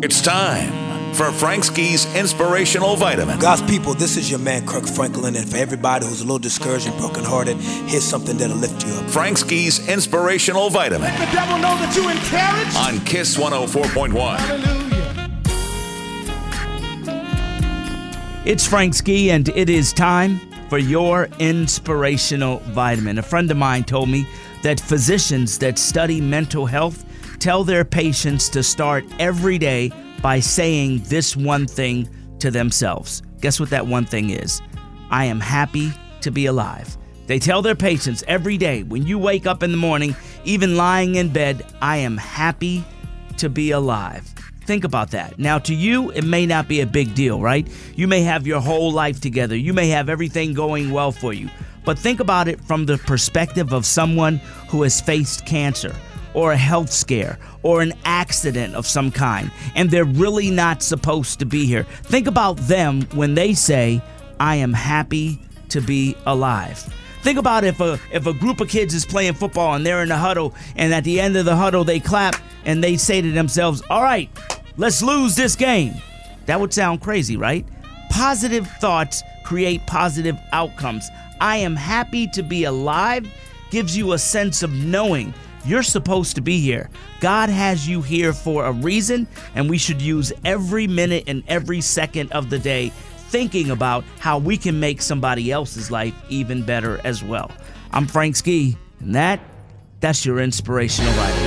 It's time for Frank Ski's Inspirational Vitamin. God's people, this is your man Kirk Franklin, and for everybody who's a little discouraged and brokenhearted, here's something that'll lift you up. Frank Ski's Inspirational Vitamin Let the devil know that you encouraged. on Kiss 104.1. Hallelujah. It's Frank Ski, and it is time for your inspirational vitamin. A friend of mine told me that physicians that study mental health tell their patients to start every day by saying this one thing to themselves. Guess what that one thing is? I am happy to be alive. They tell their patients every day when you wake up in the morning, even lying in bed, I am happy to be alive. Think about that. Now, to you, it may not be a big deal, right? You may have your whole life together, you may have everything going well for you. But think about it from the perspective of someone who has faced cancer or a health scare or an accident of some kind, and they're really not supposed to be here. Think about them when they say, I am happy to be alive. Think about if a if a group of kids is playing football and they're in the huddle and at the end of the huddle they clap and they say to themselves, "All right, let's lose this game." That would sound crazy, right? Positive thoughts create positive outcomes. I am happy to be alive gives you a sense of knowing you're supposed to be here. God has you here for a reason, and we should use every minute and every second of the day thinking about how we can make somebody else's life even better as well. I'm Frank Ski, and that that's your inspirational life.